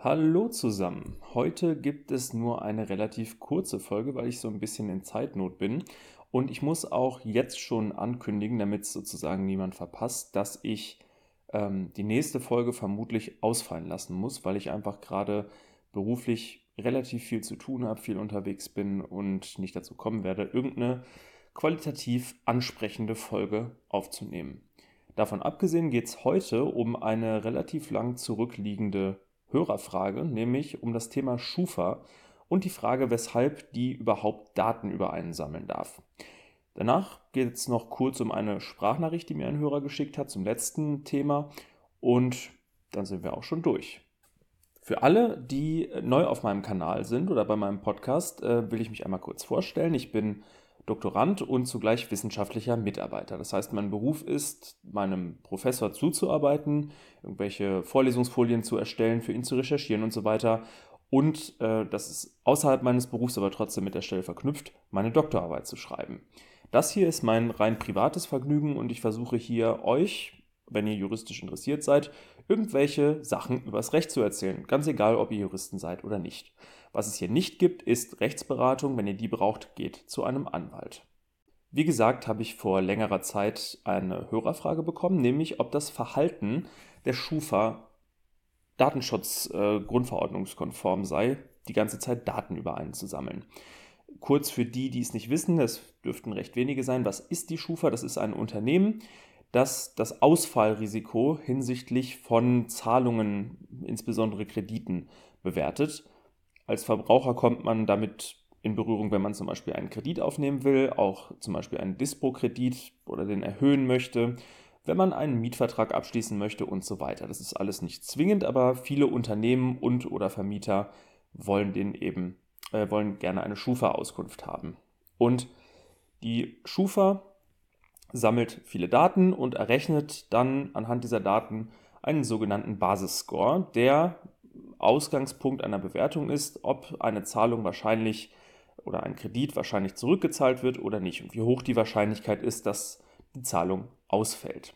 Hallo zusammen. Heute gibt es nur eine relativ kurze Folge, weil ich so ein bisschen in Zeitnot bin. Und ich muss auch jetzt schon ankündigen, damit sozusagen niemand verpasst, dass ich ähm, die nächste Folge vermutlich ausfallen lassen muss, weil ich einfach gerade beruflich relativ viel zu tun habe, viel unterwegs bin und nicht dazu kommen werde, irgendeine qualitativ ansprechende Folge aufzunehmen. Davon abgesehen geht es heute um eine relativ lang zurückliegende Hörerfrage, nämlich um das Thema Schufa und die Frage, weshalb die überhaupt Daten über einen sammeln darf. Danach geht es noch kurz um eine Sprachnachricht, die mir ein Hörer geschickt hat zum letzten Thema und dann sind wir auch schon durch. Für alle, die neu auf meinem Kanal sind oder bei meinem Podcast, äh, will ich mich einmal kurz vorstellen. Ich bin Doktorand und zugleich wissenschaftlicher Mitarbeiter. Das heißt, mein Beruf ist, meinem Professor zuzuarbeiten, irgendwelche Vorlesungsfolien zu erstellen, für ihn zu recherchieren und so weiter. Und äh, das ist außerhalb meines Berufs, aber trotzdem mit der Stelle verknüpft, meine Doktorarbeit zu schreiben. Das hier ist mein rein privates Vergnügen und ich versuche hier euch, wenn ihr juristisch interessiert seid, irgendwelche Sachen übers Recht zu erzählen. Ganz egal, ob ihr Juristen seid oder nicht. Was es hier nicht gibt, ist Rechtsberatung. Wenn ihr die braucht, geht zu einem Anwalt. Wie gesagt, habe ich vor längerer Zeit eine Hörerfrage bekommen, nämlich ob das Verhalten der Schufa Datenschutz-Grundverordnungskonform äh, sei, die ganze Zeit Daten über einen zu sammeln. Kurz für die, die es nicht wissen, es dürften recht wenige sein, was ist die Schufa? Das ist ein Unternehmen, das das Ausfallrisiko hinsichtlich von Zahlungen, insbesondere Krediten, bewertet. Als Verbraucher kommt man damit in Berührung, wenn man zum Beispiel einen Kredit aufnehmen will, auch zum Beispiel einen Dispo-Kredit oder den erhöhen möchte, wenn man einen Mietvertrag abschließen möchte und so weiter. Das ist alles nicht zwingend, aber viele Unternehmen und oder Vermieter wollen den eben, äh, wollen gerne eine Schufa-Auskunft haben. Und die Schufa sammelt viele Daten und errechnet dann anhand dieser Daten einen sogenannten Basisscore, der Ausgangspunkt einer Bewertung ist, ob eine Zahlung wahrscheinlich oder ein Kredit wahrscheinlich zurückgezahlt wird oder nicht und wie hoch die Wahrscheinlichkeit ist, dass die Zahlung ausfällt.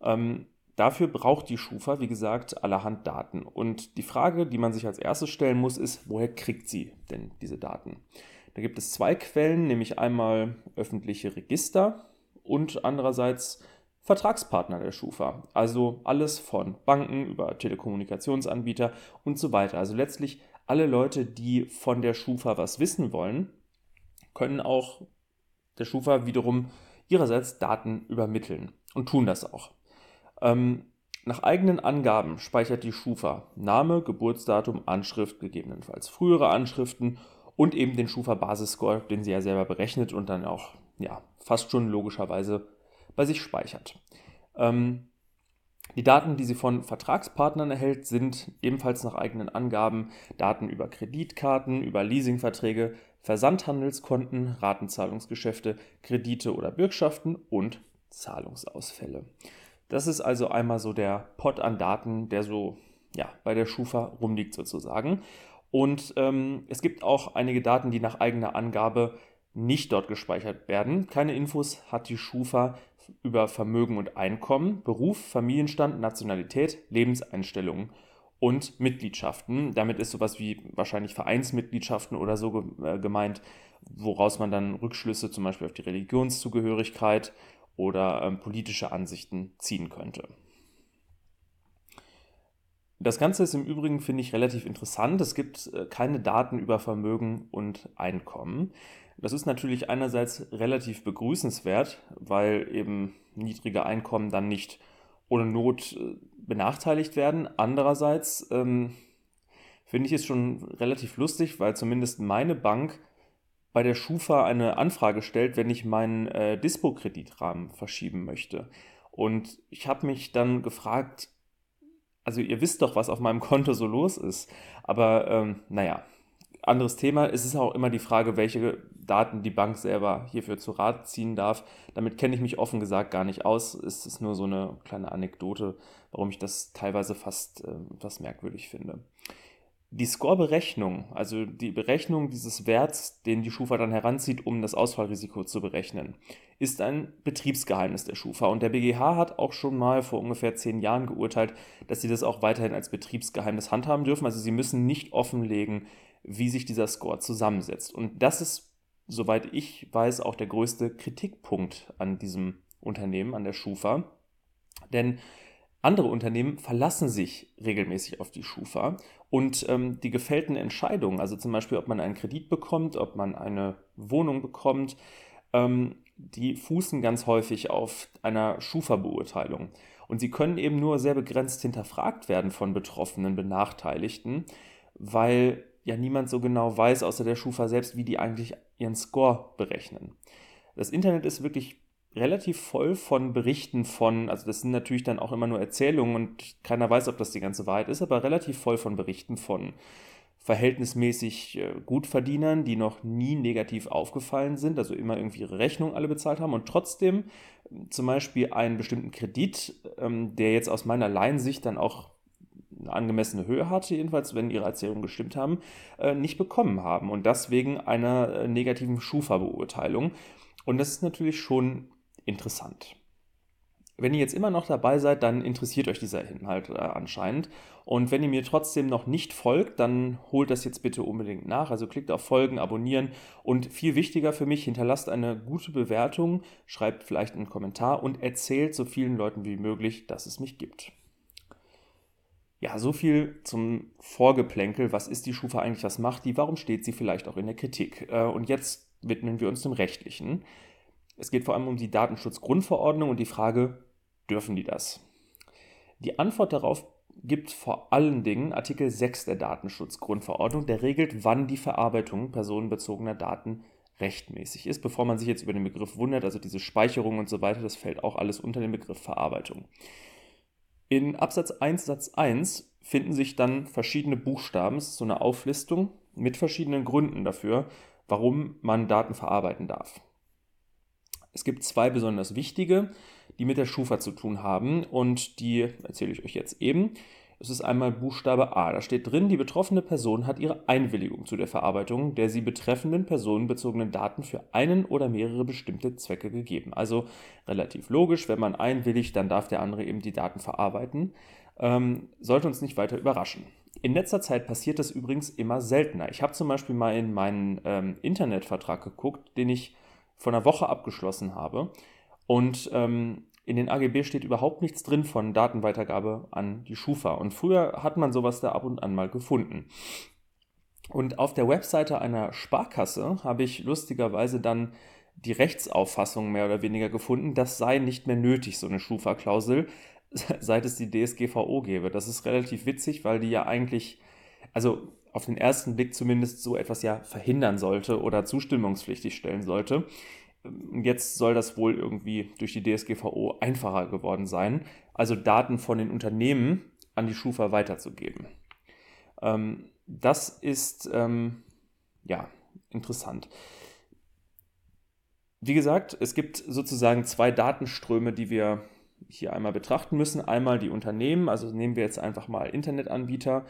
Ähm, dafür braucht die Schufa, wie gesagt, allerhand Daten. Und die Frage, die man sich als erstes stellen muss, ist, woher kriegt sie denn diese Daten? Da gibt es zwei Quellen, nämlich einmal öffentliche Register und andererseits Vertragspartner der Schufa. Also alles von Banken über Telekommunikationsanbieter und so weiter. Also letztlich alle Leute, die von der Schufa was wissen wollen, können auch der Schufa wiederum ihrerseits Daten übermitteln und tun das auch. Ähm, nach eigenen Angaben speichert die Schufa Name, Geburtsdatum, Anschrift, gegebenenfalls frühere Anschriften und eben den Schufa-Basisscore, den sie ja selber berechnet und dann auch ja, fast schon logischerweise bei sich speichert. Ähm, die Daten, die sie von Vertragspartnern erhält, sind ebenfalls nach eigenen Angaben Daten über Kreditkarten, über Leasingverträge, Versandhandelskonten, Ratenzahlungsgeschäfte, Kredite oder Bürgschaften und Zahlungsausfälle. Das ist also einmal so der Pot an Daten, der so ja, bei der Schufa rumliegt sozusagen. Und ähm, es gibt auch einige Daten, die nach eigener Angabe nicht dort gespeichert werden. Keine Infos hat die Schufa über Vermögen und Einkommen, Beruf, Familienstand, Nationalität, Lebenseinstellungen und Mitgliedschaften. Damit ist sowas wie wahrscheinlich Vereinsmitgliedschaften oder so äh, gemeint, woraus man dann Rückschlüsse zum Beispiel auf die Religionszugehörigkeit oder ähm, politische Ansichten ziehen könnte. Das Ganze ist im Übrigen, finde ich, relativ interessant. Es gibt äh, keine Daten über Vermögen und Einkommen. Das ist natürlich einerseits relativ begrüßenswert, weil eben niedrige Einkommen dann nicht ohne Not äh, benachteiligt werden. Andererseits ähm, finde ich es schon relativ lustig, weil zumindest meine Bank bei der Schufa eine Anfrage stellt, wenn ich meinen äh, Dispo-Kreditrahmen verschieben möchte. Und ich habe mich dann gefragt, also ihr wisst doch, was auf meinem Konto so los ist. Aber ähm, naja, anderes Thema. Es ist auch immer die Frage, welche Daten die Bank selber hierfür zu Rat ziehen darf. Damit kenne ich mich offen gesagt gar nicht aus. Es ist nur so eine kleine Anekdote, warum ich das teilweise fast äh, etwas merkwürdig finde. Die Score-Berechnung, also die Berechnung dieses Werts, den die Schufa dann heranzieht, um das Ausfallrisiko zu berechnen, ist ein Betriebsgeheimnis der Schufa. Und der BGH hat auch schon mal vor ungefähr zehn Jahren geurteilt, dass sie das auch weiterhin als Betriebsgeheimnis handhaben dürfen. Also sie müssen nicht offenlegen, wie sich dieser Score zusammensetzt. Und das ist, soweit ich weiß, auch der größte Kritikpunkt an diesem Unternehmen, an der Schufa. Denn andere Unternehmen verlassen sich regelmäßig auf die Schufa und ähm, die gefällten Entscheidungen, also zum Beispiel, ob man einen Kredit bekommt, ob man eine Wohnung bekommt, ähm, die fußen ganz häufig auf einer Schufa-Beurteilung. Und sie können eben nur sehr begrenzt hinterfragt werden von betroffenen Benachteiligten, weil ja niemand so genau weiß, außer der Schufa selbst, wie die eigentlich ihren Score berechnen. Das Internet ist wirklich relativ voll von Berichten von, also das sind natürlich dann auch immer nur Erzählungen und keiner weiß, ob das die ganze Wahrheit ist, aber relativ voll von Berichten von verhältnismäßig äh, Gutverdienern, die noch nie negativ aufgefallen sind, also immer irgendwie ihre Rechnung alle bezahlt haben und trotzdem ähm, zum Beispiel einen bestimmten Kredit, ähm, der jetzt aus meiner Laiensicht dann auch eine angemessene Höhe hatte, jedenfalls wenn ihre Erzählungen gestimmt haben, äh, nicht bekommen haben und das wegen einer äh, negativen Schufa-Beurteilung. Und das ist natürlich schon interessant. Wenn ihr jetzt immer noch dabei seid, dann interessiert euch dieser Inhalt äh, anscheinend. Und wenn ihr mir trotzdem noch nicht folgt, dann holt das jetzt bitte unbedingt nach. Also klickt auf Folgen, abonnieren und viel wichtiger für mich, hinterlasst eine gute Bewertung, schreibt vielleicht einen Kommentar und erzählt so vielen Leuten wie möglich, dass es mich gibt. Ja, so viel zum Vorgeplänkel. Was ist die Schufa eigentlich? Was macht die? Warum steht sie vielleicht auch in der Kritik? Äh, und jetzt widmen wir uns dem Rechtlichen. Es geht vor allem um die Datenschutzgrundverordnung und die Frage, dürfen die das? Die Antwort darauf gibt vor allen Dingen Artikel 6 der Datenschutzgrundverordnung, der regelt, wann die Verarbeitung personenbezogener Daten rechtmäßig ist. Bevor man sich jetzt über den Begriff wundert, also diese Speicherung und so weiter, das fällt auch alles unter den Begriff Verarbeitung. In Absatz 1 Satz 1 finden sich dann verschiedene Buchstaben, so eine Auflistung mit verschiedenen Gründen dafür, warum man Daten verarbeiten darf. Es gibt zwei besonders wichtige, die mit der Schufa zu tun haben und die erzähle ich euch jetzt eben. Es ist einmal Buchstabe A. Da steht drin, die betroffene Person hat ihre Einwilligung zu der Verarbeitung der sie betreffenden personenbezogenen Daten für einen oder mehrere bestimmte Zwecke gegeben. Also relativ logisch, wenn man einwilligt, dann darf der andere eben die Daten verarbeiten. Ähm, sollte uns nicht weiter überraschen. In letzter Zeit passiert das übrigens immer seltener. Ich habe zum Beispiel mal in meinen ähm, Internetvertrag geguckt, den ich vor einer Woche abgeschlossen habe. Und ähm, in den AGB steht überhaupt nichts drin von Datenweitergabe an die Schufa. Und früher hat man sowas da ab und an mal gefunden. Und auf der Webseite einer Sparkasse habe ich lustigerweise dann die Rechtsauffassung mehr oder weniger gefunden, das sei nicht mehr nötig, so eine Schufa-Klausel, seit es die DSGVO gäbe. Das ist relativ witzig, weil die ja eigentlich, also auf den ersten Blick zumindest so etwas ja verhindern sollte oder zustimmungspflichtig stellen sollte. Jetzt soll das wohl irgendwie durch die DSGVO einfacher geworden sein, also Daten von den Unternehmen an die Schufa weiterzugeben. Ähm, das ist ähm, ja interessant. Wie gesagt, es gibt sozusagen zwei Datenströme, die wir hier einmal betrachten müssen. Einmal die Unternehmen, also nehmen wir jetzt einfach mal Internetanbieter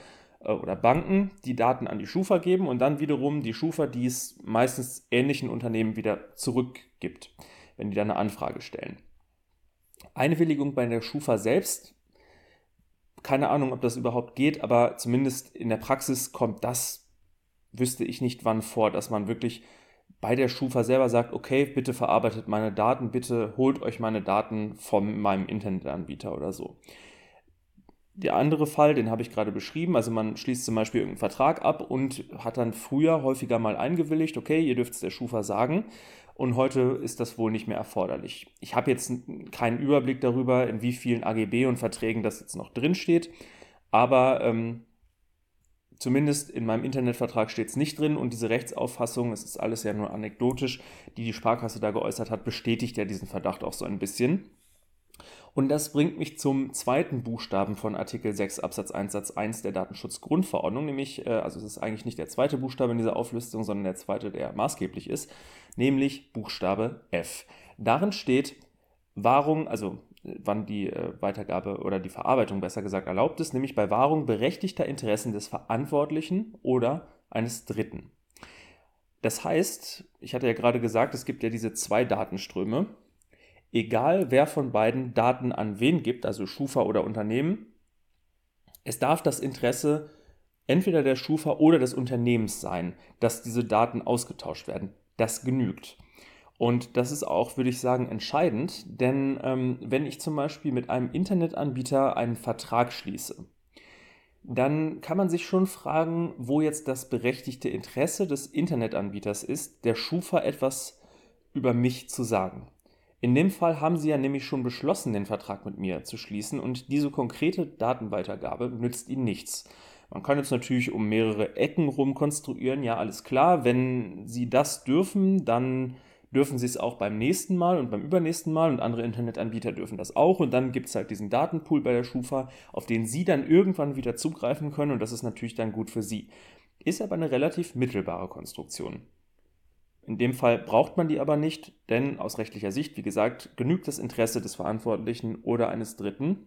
oder Banken, die Daten an die Schufa geben und dann wiederum die Schufa, die es meistens ähnlichen Unternehmen wieder zurückgibt, wenn die dann eine Anfrage stellen. Einwilligung bei der Schufa selbst, keine Ahnung, ob das überhaupt geht, aber zumindest in der Praxis kommt das, wüsste ich nicht wann vor, dass man wirklich bei der Schufa selber sagt, okay, bitte verarbeitet meine Daten, bitte holt euch meine Daten von meinem Internetanbieter oder so. Der andere Fall, den habe ich gerade beschrieben, also man schließt zum Beispiel irgendeinen Vertrag ab und hat dann früher häufiger mal eingewilligt, okay, ihr dürft es der Schufa sagen und heute ist das wohl nicht mehr erforderlich. Ich habe jetzt keinen Überblick darüber, in wie vielen AGB und Verträgen das jetzt noch drin steht, aber ähm, zumindest in meinem Internetvertrag steht es nicht drin und diese Rechtsauffassung, es ist alles ja nur anekdotisch, die die Sparkasse da geäußert hat, bestätigt ja diesen Verdacht auch so ein bisschen. Und das bringt mich zum zweiten Buchstaben von Artikel 6 Absatz 1 Satz 1 der Datenschutzgrundverordnung, nämlich, äh, also es ist eigentlich nicht der zweite Buchstabe in dieser Auflistung, sondern der zweite, der maßgeblich ist, nämlich Buchstabe F. Darin steht Wahrung, also wann die äh, Weitergabe oder die Verarbeitung besser gesagt erlaubt ist, nämlich bei Wahrung berechtigter Interessen des Verantwortlichen oder eines Dritten. Das heißt, ich hatte ja gerade gesagt, es gibt ja diese zwei Datenströme. Egal wer von beiden Daten an wen gibt, also Schufa oder Unternehmen, es darf das Interesse entweder der Schufa oder des Unternehmens sein, dass diese Daten ausgetauscht werden. Das genügt. Und das ist auch, würde ich sagen, entscheidend, denn ähm, wenn ich zum Beispiel mit einem Internetanbieter einen Vertrag schließe, dann kann man sich schon fragen, wo jetzt das berechtigte Interesse des Internetanbieters ist, der Schufa etwas über mich zu sagen. In dem Fall haben Sie ja nämlich schon beschlossen, den Vertrag mit mir zu schließen und diese konkrete Datenweitergabe nützt Ihnen nichts. Man kann jetzt natürlich um mehrere Ecken rum konstruieren, ja, alles klar. Wenn Sie das dürfen, dann dürfen sie es auch beim nächsten Mal und beim übernächsten Mal und andere Internetanbieter dürfen das auch und dann gibt es halt diesen Datenpool bei der Schufa, auf den sie dann irgendwann wieder zugreifen können und das ist natürlich dann gut für sie. Ist aber eine relativ mittelbare Konstruktion. In dem Fall braucht man die aber nicht, denn aus rechtlicher Sicht, wie gesagt, genügt das Interesse des Verantwortlichen oder eines Dritten.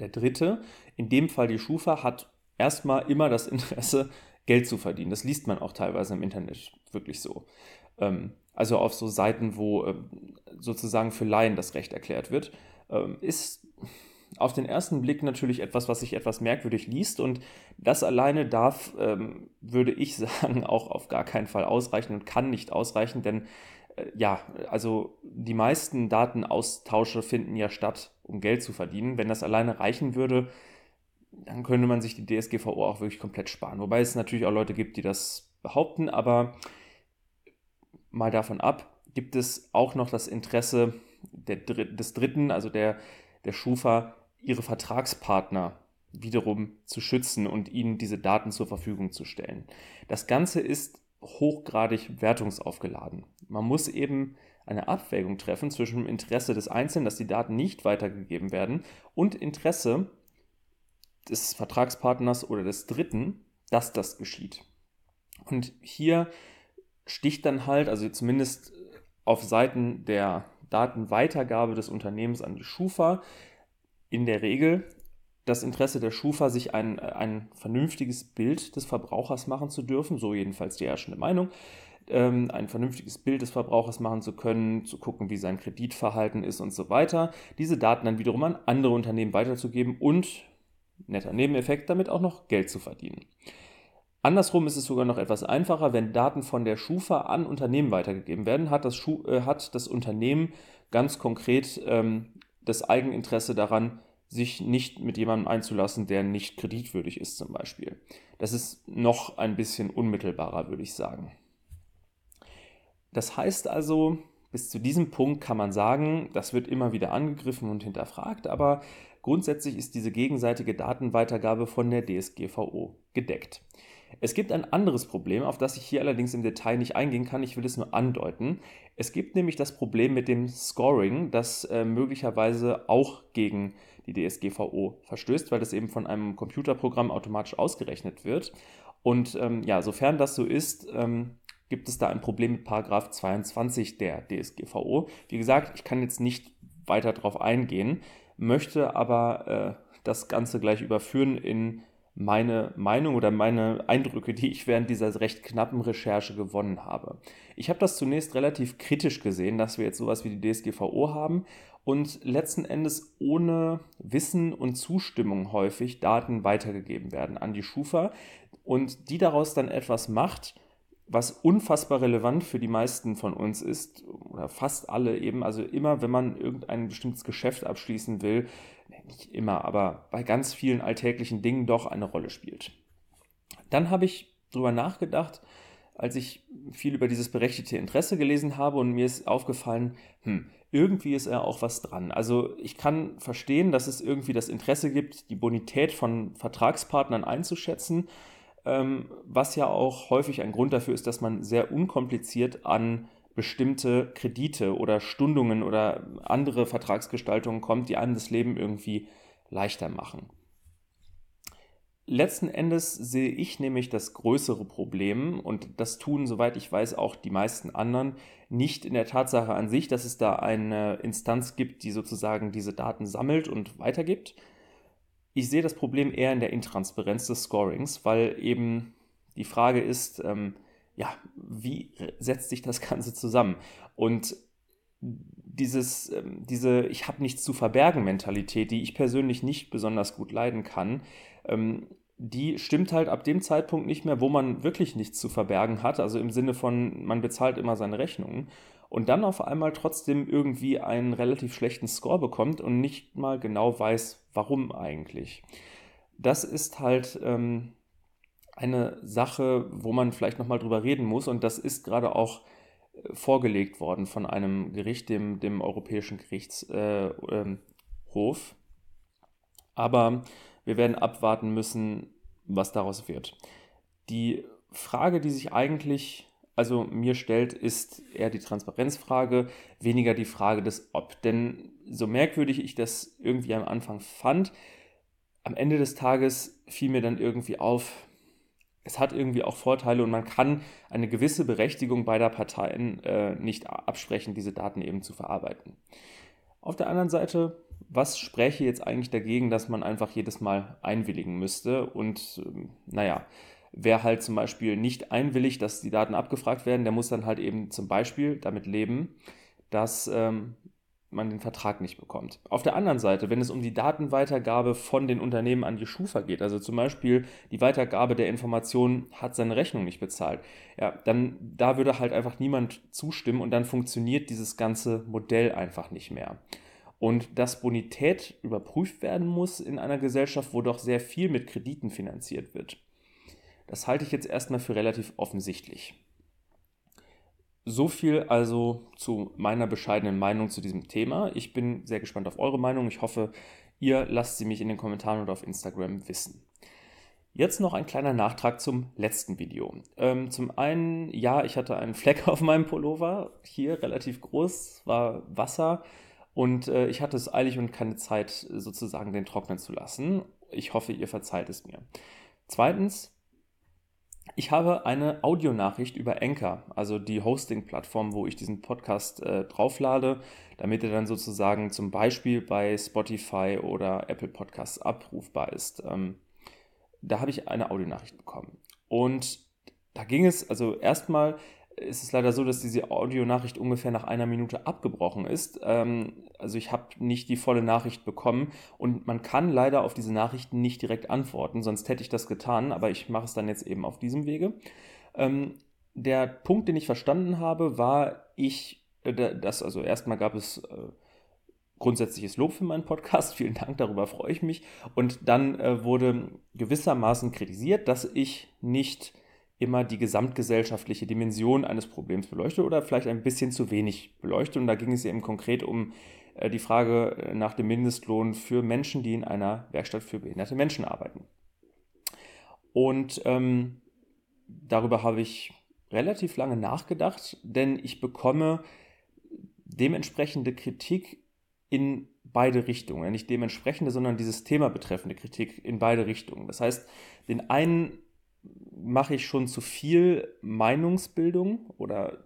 Der Dritte, in dem Fall die Schufa, hat erstmal immer das Interesse, Geld zu verdienen. Das liest man auch teilweise im Internet wirklich so. Ähm, also auf so Seiten, wo ähm, sozusagen für Laien das Recht erklärt wird, ähm, ist auf den ersten Blick natürlich etwas, was sich etwas merkwürdig liest und das alleine darf, ähm, würde ich sagen, auch auf gar keinen Fall ausreichen und kann nicht ausreichen, denn äh, ja, also die meisten Datenaustausche finden ja statt, um Geld zu verdienen. Wenn das alleine reichen würde, dann könnte man sich die DSGVO auch wirklich komplett sparen. Wobei es natürlich auch Leute gibt, die das behaupten, aber mal davon ab, gibt es auch noch das Interesse der, des Dritten, also der, der Schufa, ihre Vertragspartner wiederum zu schützen und ihnen diese Daten zur Verfügung zu stellen. Das Ganze ist hochgradig wertungsaufgeladen. Man muss eben eine Abwägung treffen zwischen dem Interesse des Einzelnen, dass die Daten nicht weitergegeben werden, und Interesse des Vertragspartners oder des Dritten, dass das geschieht. Und hier sticht dann halt, also zumindest auf Seiten der Datenweitergabe des Unternehmens an die Schufa, in der Regel das Interesse der Schufa, sich ein, ein vernünftiges Bild des Verbrauchers machen zu dürfen, so jedenfalls die herrschende Meinung, ähm, ein vernünftiges Bild des Verbrauchers machen zu können, zu gucken, wie sein Kreditverhalten ist und so weiter, diese Daten dann wiederum an andere Unternehmen weiterzugeben und, netter Nebeneffekt, damit auch noch Geld zu verdienen. Andersrum ist es sogar noch etwas einfacher, wenn Daten von der Schufa an Unternehmen weitergegeben werden, hat das, Schu äh, hat das Unternehmen ganz konkret ähm, das Eigeninteresse daran, sich nicht mit jemandem einzulassen, der nicht kreditwürdig ist zum Beispiel. Das ist noch ein bisschen unmittelbarer, würde ich sagen. Das heißt also, bis zu diesem Punkt kann man sagen, das wird immer wieder angegriffen und hinterfragt, aber grundsätzlich ist diese gegenseitige Datenweitergabe von der DSGVO gedeckt. Es gibt ein anderes Problem, auf das ich hier allerdings im Detail nicht eingehen kann, ich will es nur andeuten. Es gibt nämlich das Problem mit dem Scoring, das äh, möglicherweise auch gegen die DSGVO verstößt, weil das eben von einem Computerprogramm automatisch ausgerechnet wird. Und ähm, ja, sofern das so ist, ähm, gibt es da ein Problem mit Paragraph 22 der DSGVO. Wie gesagt, ich kann jetzt nicht weiter darauf eingehen, möchte aber äh, das Ganze gleich überführen in meine Meinung oder meine Eindrücke, die ich während dieser recht knappen Recherche gewonnen habe. Ich habe das zunächst relativ kritisch gesehen, dass wir jetzt sowas wie die DSGVO haben und letzten Endes ohne Wissen und Zustimmung häufig Daten weitergegeben werden an die Schufa und die daraus dann etwas macht, was unfassbar relevant für die meisten von uns ist, oder fast alle eben, also immer, wenn man irgendein bestimmtes Geschäft abschließen will, nicht immer, aber bei ganz vielen alltäglichen Dingen doch eine Rolle spielt. Dann habe ich darüber nachgedacht, als ich viel über dieses berechtigte Interesse gelesen habe und mir ist aufgefallen, hm, irgendwie ist ja auch was dran. Also ich kann verstehen, dass es irgendwie das Interesse gibt, die Bonität von Vertragspartnern einzuschätzen, ähm, was ja auch häufig ein Grund dafür ist, dass man sehr unkompliziert an bestimmte Kredite oder Stundungen oder andere Vertragsgestaltungen kommt, die einem das Leben irgendwie leichter machen. letzten Endes sehe ich nämlich das größere Problem und das tun, soweit ich weiß, auch die meisten anderen, nicht in der Tatsache an sich, dass es da eine Instanz gibt, die sozusagen diese Daten sammelt und weitergibt. Ich sehe das Problem eher in der Intransparenz des Scorings, weil eben die Frage ist, ähm, ja, wie setzt sich das Ganze zusammen? Und dieses, ähm, diese Ich habe nichts zu verbergen Mentalität, die ich persönlich nicht besonders gut leiden kann, ähm, die stimmt halt ab dem Zeitpunkt nicht mehr, wo man wirklich nichts zu verbergen hat. Also im Sinne von, man bezahlt immer seine Rechnungen und dann auf einmal trotzdem irgendwie einen relativ schlechten Score bekommt und nicht mal genau weiß, warum eigentlich. Das ist halt ähm, eine Sache, wo man vielleicht nochmal drüber reden muss und das ist gerade auch äh, vorgelegt worden von einem Gericht, dem, dem Europäischen Gerichtshof. Äh, ähm, Aber wir werden abwarten müssen, was daraus wird. Die Frage, die sich eigentlich also mir stellt, ist eher die Transparenzfrage, weniger die Frage des Ob. Denn so merkwürdig ich das irgendwie am Anfang fand, am Ende des Tages fiel mir dann irgendwie auf, es hat irgendwie auch Vorteile und man kann eine gewisse Berechtigung beider Parteien äh, nicht absprechen, diese Daten eben zu verarbeiten. Auf der anderen Seite was spräche jetzt eigentlich dagegen, dass man einfach jedes Mal einwilligen müsste? Und ähm, naja, wer halt zum Beispiel nicht einwilligt, dass die Daten abgefragt werden, der muss dann halt eben zum Beispiel damit leben, dass ähm, man den Vertrag nicht bekommt. Auf der anderen Seite, wenn es um die Datenweitergabe von den Unternehmen an die Schufa geht, also zum Beispiel die Weitergabe der Informationen hat seine Rechnung nicht bezahlt, ja, dann da würde halt einfach niemand zustimmen und dann funktioniert dieses ganze Modell einfach nicht mehr. Und dass Bonität überprüft werden muss in einer Gesellschaft, wo doch sehr viel mit Krediten finanziert wird. Das halte ich jetzt erstmal für relativ offensichtlich. So viel also zu meiner bescheidenen Meinung zu diesem Thema. Ich bin sehr gespannt auf eure Meinung. Ich hoffe, ihr lasst sie mich in den Kommentaren oder auf Instagram wissen. Jetzt noch ein kleiner Nachtrag zum letzten Video. Ähm, zum einen, ja, ich hatte einen Fleck auf meinem Pullover, hier relativ groß, war Wasser. Und äh, ich hatte es eilig und keine Zeit, sozusagen den trocknen zu lassen. Ich hoffe, ihr verzeiht es mir. Zweitens, ich habe eine Audionachricht über Anchor, also die Hosting-Plattform, wo ich diesen Podcast äh, drauflade, damit er dann sozusagen zum Beispiel bei Spotify oder Apple Podcasts abrufbar ist. Ähm, da habe ich eine Audionachricht bekommen. Und da ging es, also erstmal ist es leider so, dass diese Audionachricht ungefähr nach einer Minute abgebrochen ist. Ähm, also ich habe nicht die volle Nachricht bekommen und man kann leider auf diese Nachrichten nicht direkt antworten, sonst hätte ich das getan, aber ich mache es dann jetzt eben auf diesem Wege. Ähm, der Punkt, den ich verstanden habe, war ich, äh, das, also erstmal gab es äh, grundsätzliches Lob für meinen Podcast, vielen Dank, darüber freue ich mich. Und dann äh, wurde gewissermaßen kritisiert, dass ich nicht immer die gesamtgesellschaftliche Dimension eines Problems beleuchtet oder vielleicht ein bisschen zu wenig beleuchtet. Und da ging es eben konkret um äh, die Frage äh, nach dem Mindestlohn für Menschen, die in einer Werkstatt für behinderte Menschen arbeiten. Und ähm, darüber habe ich relativ lange nachgedacht, denn ich bekomme dementsprechende Kritik in beide Richtungen. Nicht dementsprechende, sondern dieses Thema betreffende Kritik in beide Richtungen. Das heißt, den einen mache ich schon zu viel Meinungsbildung oder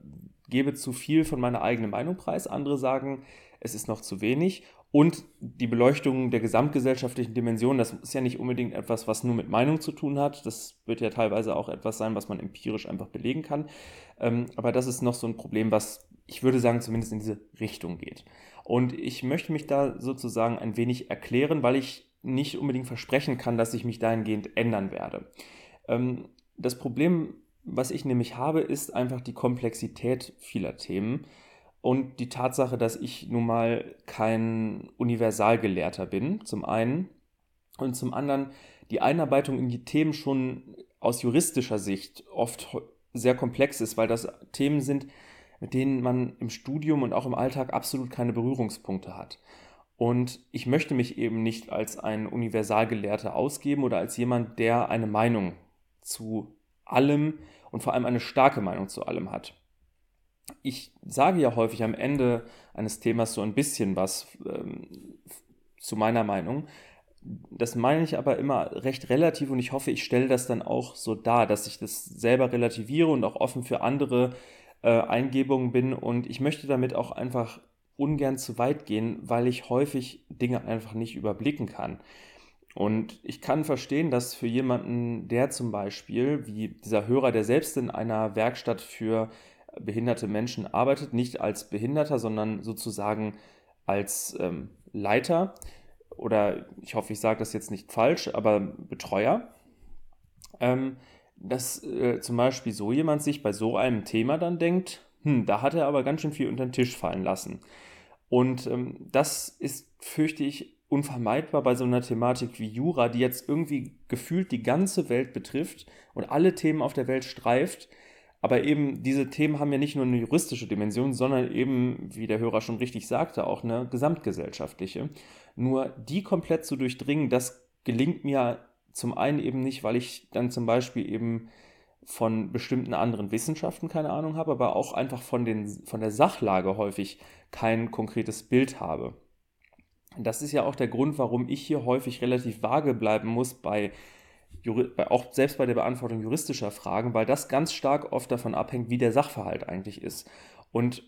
gebe zu viel von meiner eigenen Meinung preis. Andere sagen, es ist noch zu wenig. Und die Beleuchtung der gesamtgesellschaftlichen Dimension, das ist ja nicht unbedingt etwas, was nur mit Meinung zu tun hat. Das wird ja teilweise auch etwas sein, was man empirisch einfach belegen kann. Ähm, aber das ist noch so ein Problem, was ich würde sagen, zumindest in diese Richtung geht. Und ich möchte mich da sozusagen ein wenig erklären, weil ich nicht unbedingt versprechen kann, dass ich mich dahingehend ändern werde. Ähm, das Problem, was ich nämlich habe, ist einfach die Komplexität vieler Themen und die Tatsache, dass ich nun mal kein Universalgelehrter bin, zum einen, und zum anderen die Einarbeitung in die Themen schon aus juristischer Sicht oft sehr komplex ist, weil das Themen sind, mit denen man im Studium und auch im Alltag absolut keine Berührungspunkte hat. Und ich möchte mich eben nicht als ein Universalgelehrter ausgeben oder als jemand, der eine Meinung zu allem und vor allem eine starke Meinung zu allem hat. Ich sage ja häufig am Ende eines Themas so ein bisschen was ähm, zu meiner Meinung. das meine ich aber immer recht relativ und ich hoffe, ich stelle das dann auch so dar, dass ich das selber relativiere und auch offen für andere äh, Eingebungen bin und ich möchte damit auch einfach ungern zu weit gehen, weil ich häufig Dinge einfach nicht überblicken kann. Und ich kann verstehen, dass für jemanden, der zum Beispiel, wie dieser Hörer, der selbst in einer Werkstatt für behinderte Menschen arbeitet, nicht als Behinderter, sondern sozusagen als ähm, Leiter oder ich hoffe, ich sage das jetzt nicht falsch, aber Betreuer, ähm, dass äh, zum Beispiel so jemand sich bei so einem Thema dann denkt, hm, da hat er aber ganz schön viel unter den Tisch fallen lassen. Und ähm, das ist, fürchte ich, unvermeidbar bei so einer Thematik wie Jura, die jetzt irgendwie gefühlt die ganze Welt betrifft und alle Themen auf der Welt streift. Aber eben diese Themen haben ja nicht nur eine juristische Dimension, sondern eben, wie der Hörer schon richtig sagte, auch eine gesamtgesellschaftliche. Nur die komplett zu durchdringen, das gelingt mir zum einen eben nicht, weil ich dann zum Beispiel eben von bestimmten anderen Wissenschaften keine Ahnung habe, aber auch einfach von, den, von der Sachlage häufig kein konkretes Bild habe. Das ist ja auch der Grund, warum ich hier häufig relativ vage bleiben muss bei, auch selbst bei der Beantwortung juristischer Fragen, weil das ganz stark oft davon abhängt, wie der Sachverhalt eigentlich ist. Und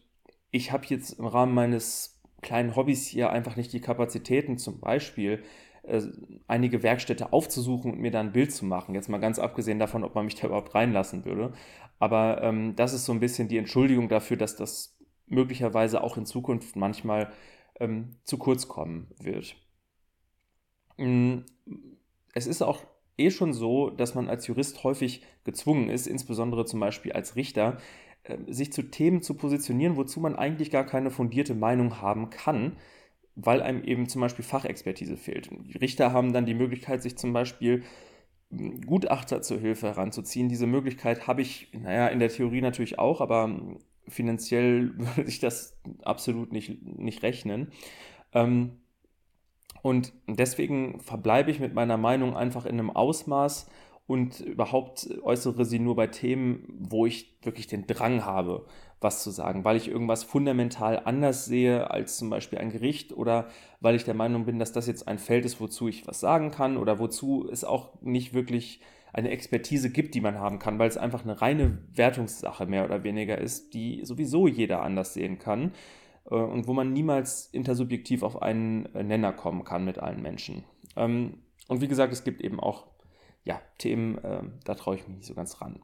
ich habe jetzt im Rahmen meines kleinen Hobbys hier einfach nicht die Kapazitäten, zum Beispiel äh, einige Werkstätte aufzusuchen und mir da ein Bild zu machen. Jetzt mal ganz abgesehen davon, ob man mich da überhaupt reinlassen würde. Aber ähm, das ist so ein bisschen die Entschuldigung dafür, dass das möglicherweise auch in Zukunft manchmal ähm, zu kurz kommen wird. Mm, es ist auch eh schon so, dass man als Jurist häufig gezwungen ist, insbesondere zum Beispiel als Richter, äh, sich zu Themen zu positionieren, wozu man eigentlich gar keine fundierte Meinung haben kann, weil einem eben zum Beispiel Fachexpertise fehlt. Die Richter haben dann die Möglichkeit, sich zum Beispiel hm, Gutachter zur Hilfe heranzuziehen. Diese Möglichkeit habe ich, naja, in der Theorie natürlich auch, aber hm, finanziell würde sich das absolut nicht, nicht rechnen. Ähm, und deswegen verbleibe ich mit meiner Meinung einfach in einem Ausmaß und überhaupt äußere sie nur bei Themen, wo ich wirklich den Drang habe, was zu sagen, weil ich irgendwas fundamental anders sehe als zum Beispiel ein Gericht oder weil ich der Meinung bin, dass das jetzt ein Feld ist, wozu ich was sagen kann oder wozu es auch nicht wirklich eine Expertise gibt, die man haben kann, weil es einfach eine reine Wertungssache mehr oder weniger ist, die sowieso jeder anders sehen kann äh, und wo man niemals intersubjektiv auf einen äh, Nenner kommen kann mit allen Menschen. Ähm, und wie gesagt, es gibt eben auch ja, Themen, äh, da traue ich mich nicht so ganz ran.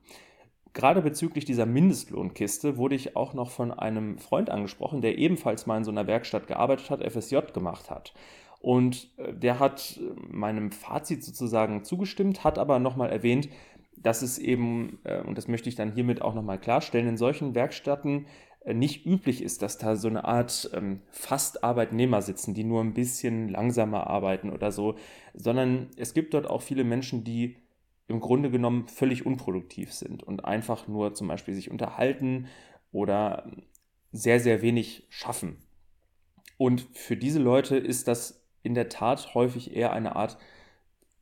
Gerade bezüglich dieser Mindestlohnkiste wurde ich auch noch von einem Freund angesprochen, der ebenfalls mal in so einer Werkstatt gearbeitet hat, FSJ gemacht hat. Und äh, der hat äh, meinem Fazit sozusagen zugestimmt, hat aber nochmal erwähnt, dass es eben, äh, und das möchte ich dann hiermit auch nochmal klarstellen, in solchen Werkstätten nicht üblich ist, dass da so eine Art ähm, fast Arbeitnehmer sitzen, die nur ein bisschen langsamer arbeiten oder so, sondern es gibt dort auch viele Menschen, die im Grunde genommen völlig unproduktiv sind und einfach nur zum Beispiel sich unterhalten oder sehr, sehr wenig schaffen. Und für diese Leute ist das in der Tat häufig eher eine Art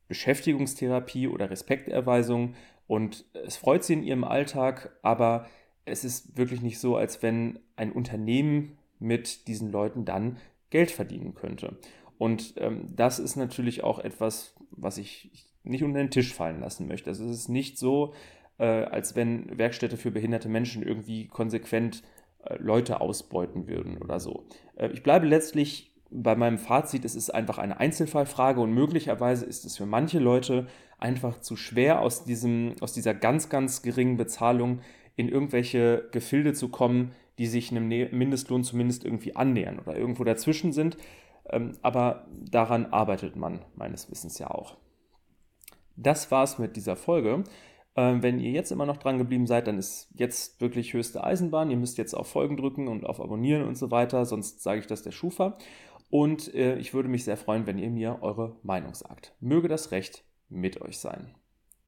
Beschäftigungstherapie oder Respekterweisung und es freut sie in ihrem Alltag, aber es ist wirklich nicht so, als wenn ein Unternehmen mit diesen Leuten dann Geld verdienen könnte. Und ähm, das ist natürlich auch etwas, was ich nicht unter den Tisch fallen lassen möchte. Also es ist nicht so, äh, als wenn Werkstätte für behinderte Menschen irgendwie konsequent äh, Leute ausbeuten würden oder so. Äh, ich bleibe letztlich bei meinem Fazit, es ist einfach eine Einzelfallfrage und möglicherweise ist es für manche Leute einfach zu schwer, aus, diesem, aus dieser ganz, ganz geringen Bezahlung in irgendwelche Gefilde zu kommen, die sich einem Mindestlohn zumindest irgendwie annähern oder irgendwo dazwischen sind. Ähm, aber daran arbeitet man meines Wissens ja auch. Das war's mit dieser Folge. Ähm, wenn ihr jetzt immer noch dran geblieben seid, dann ist jetzt wirklich höchste Eisenbahn. Ihr müsst jetzt auf Folgen drücken und auf Abonnieren und so weiter, sonst sage ich das der Schufa. Und äh, ich würde mich sehr freuen, wenn ihr mir eure Meinung sagt. Möge das Recht mit euch sein.